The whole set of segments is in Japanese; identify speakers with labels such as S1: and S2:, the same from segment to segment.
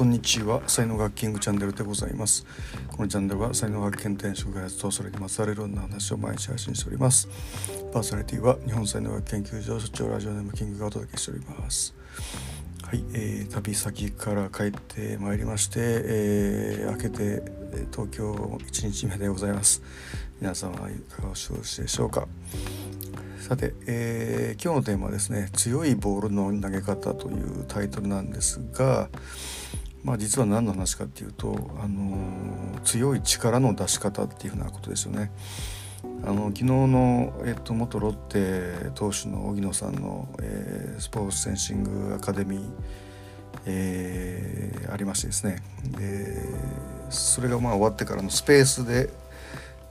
S1: こんにちは。才能学キングチャンネルでございます。このチャンネルは才能学検定職開発とそれにまつわるいろんな話を毎日配信しております。パーソナリティは日本才能学研究所所長ラジオネームキングがお届けしております。はい、えー、旅先から帰ってまいりまして、えー、明けて東京1日目でございます。皆様いかがお過ごしでしょうか。さて、えー、今日のテーマはですね「強いボールの投げ方」というタイトルなんですが、まあ、実は何の話かっていうと、あの、強い力の出し方っていうふうなことですよね。あの昨日の、えっと、元ロッテ投手の荻野さんの、えー、スポーツセンシングアカデミー、えー、ありましてですねでそれがまあ終わってからのスペースで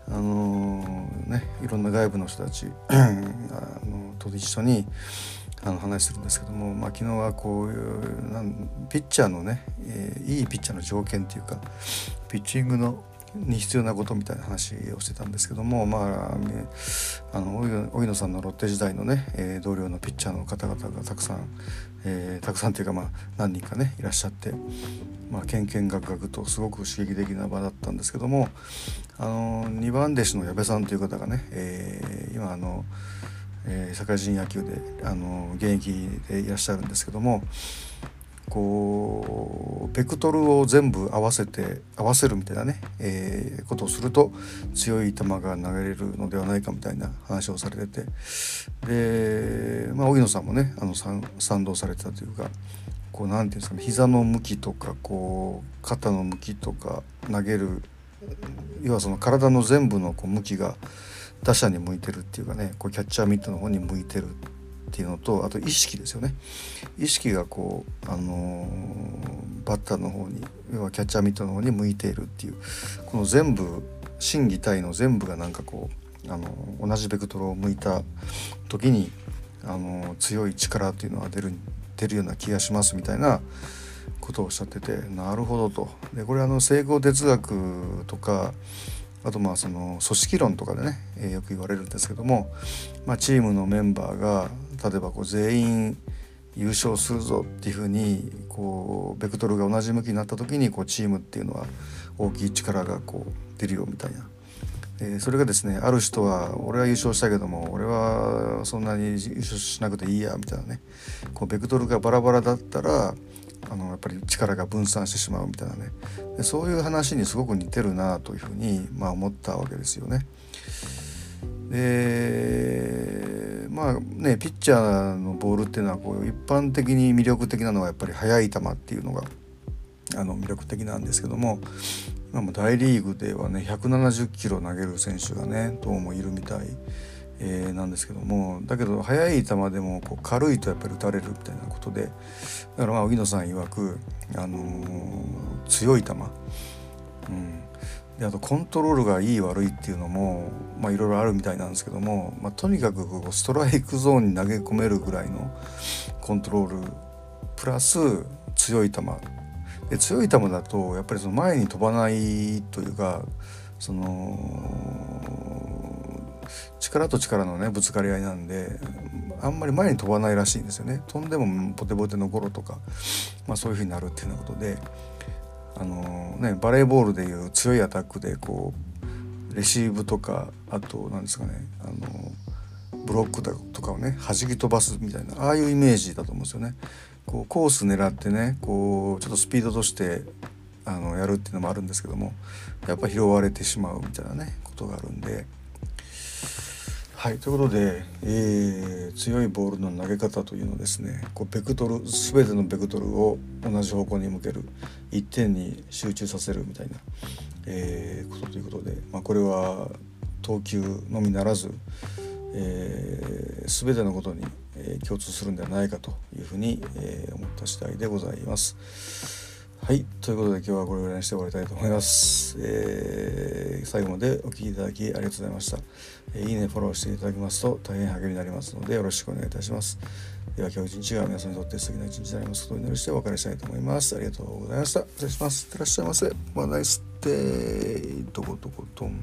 S1: あのねいろんな外部の人たち あのと一緒にあの話するんですけども、まあ、昨日はこういうなんピッチャーのね、えー、いいピッチャーの条件っていうかピッチングのに必要なことみたいな話をしてたんですけどもまああの荻野さんのロッテ時代のね、えー、同僚のピッチャーの方々がたくさん、えー、たくさんというかまあ何人かねいらっしゃって、まあ、けんけんがくがくとすごく刺激的な場だったんですけどもあの2番弟子の矢部さんという方がね、えー、今あの、えー、社会人野球であの現役でいらっしゃるんですけどもこうベクトルを全部合わせて合わせるみたいなね、えー、ことをすると強い球が投げれるのではないかみたいな話をされててで、まあ、荻野さんもねあの賛同されてたというかこうなんていうんですかね膝の向きとかこう肩の向きとか投げる要はその体の全部のこう向きが打者に向いてるっていうかねこうキャッチャーミットの方に向いてるっていうのとあと意識ですよね意識がこう、あのー、バッターの方に要はキャッチャーミットの方に向いているっていうこの全部心技体の全部がなんかこう、あのー、同じベクトルを向いた時に、あのー、強い力っていうのは出る出るような気がしますみたいなことをおっしゃっててなるほどと。でこれあの成功哲学とかあとまあその組織論とかでね、えー、よく言われるんですけども、まあ、チームのメンバーが例えばこう全員優勝するぞっていうふうにこうベクトルが同じ向きになった時にこうチームっていうのは大きい力がこう出るよみたいな。えそれがですねある人は「俺は優勝したけども俺はそんなに優勝しなくていいや」みたいなねこうベクトルがバラバラだったらあのやっぱり力が分散してしまうみたいなねでそういう話にすごく似てるなというふうに、まあ、思ったわけですよね。でまあねピッチャーのボールっていうのはこう一般的に魅力的なのはやっぱり速い球っていうのがあの魅力的なんですけども今も大リーグではね170キロ投げる選手がねどうもいるみたい。えー、なんですけどもだけど速い球でもこう軽いとやっぱり打たれるみたいなことでだからまあ荻野さん曰く、あのー、強い球、うん、であとコントロールがいい悪いっていうのもいろいろあるみたいなんですけども、まあ、とにかくこうストライクゾーンに投げ込めるぐらいのコントロールプラス強い球。で強い球だとやっぱりその前に飛ばないというかその力と力のねぶつかり合いなんであんまり前に飛ばないらしいんですよね飛んでもボテボテのゴロとか、まあ、そういうふうになるっていうようなことであのー、ねバレーボールでいう強いアタックでこうレシーブとかあと何ですかねあのー、ブロックとかをね弾き飛ばすみたいなああいうイメージだと思うんですよね。こうコース狙ってねこうちょっとスピードとしてあのやるっていうのもあるんですけどもやっぱ拾われてしまうみたいなねことがあるんで。はいということで、えー、強いボールの投げ方というのですねこうベクトル全てのベクトルを同じ方向に向ける一点に集中させるみたいな、えー、ことということで、まあ、これは投球のみならず、えー、全てのことに、え、共通するんではないかというふうに、え、思った次第でございます。はい。ということで今日はこれぐらいにして終わりたいと思います。えー、最後までお聴きいただきありがとうございました。えー、いいね、フォローしていただきますと大変励みになりますのでよろしくお願いいたします。では今日一日が皆さんにとって素敵な一日になりますことを祈りしてお別れしたいと思います。ありがとうございました。失礼します。いってらっしゃいませ。まあ、ナイスデー。どこどことん。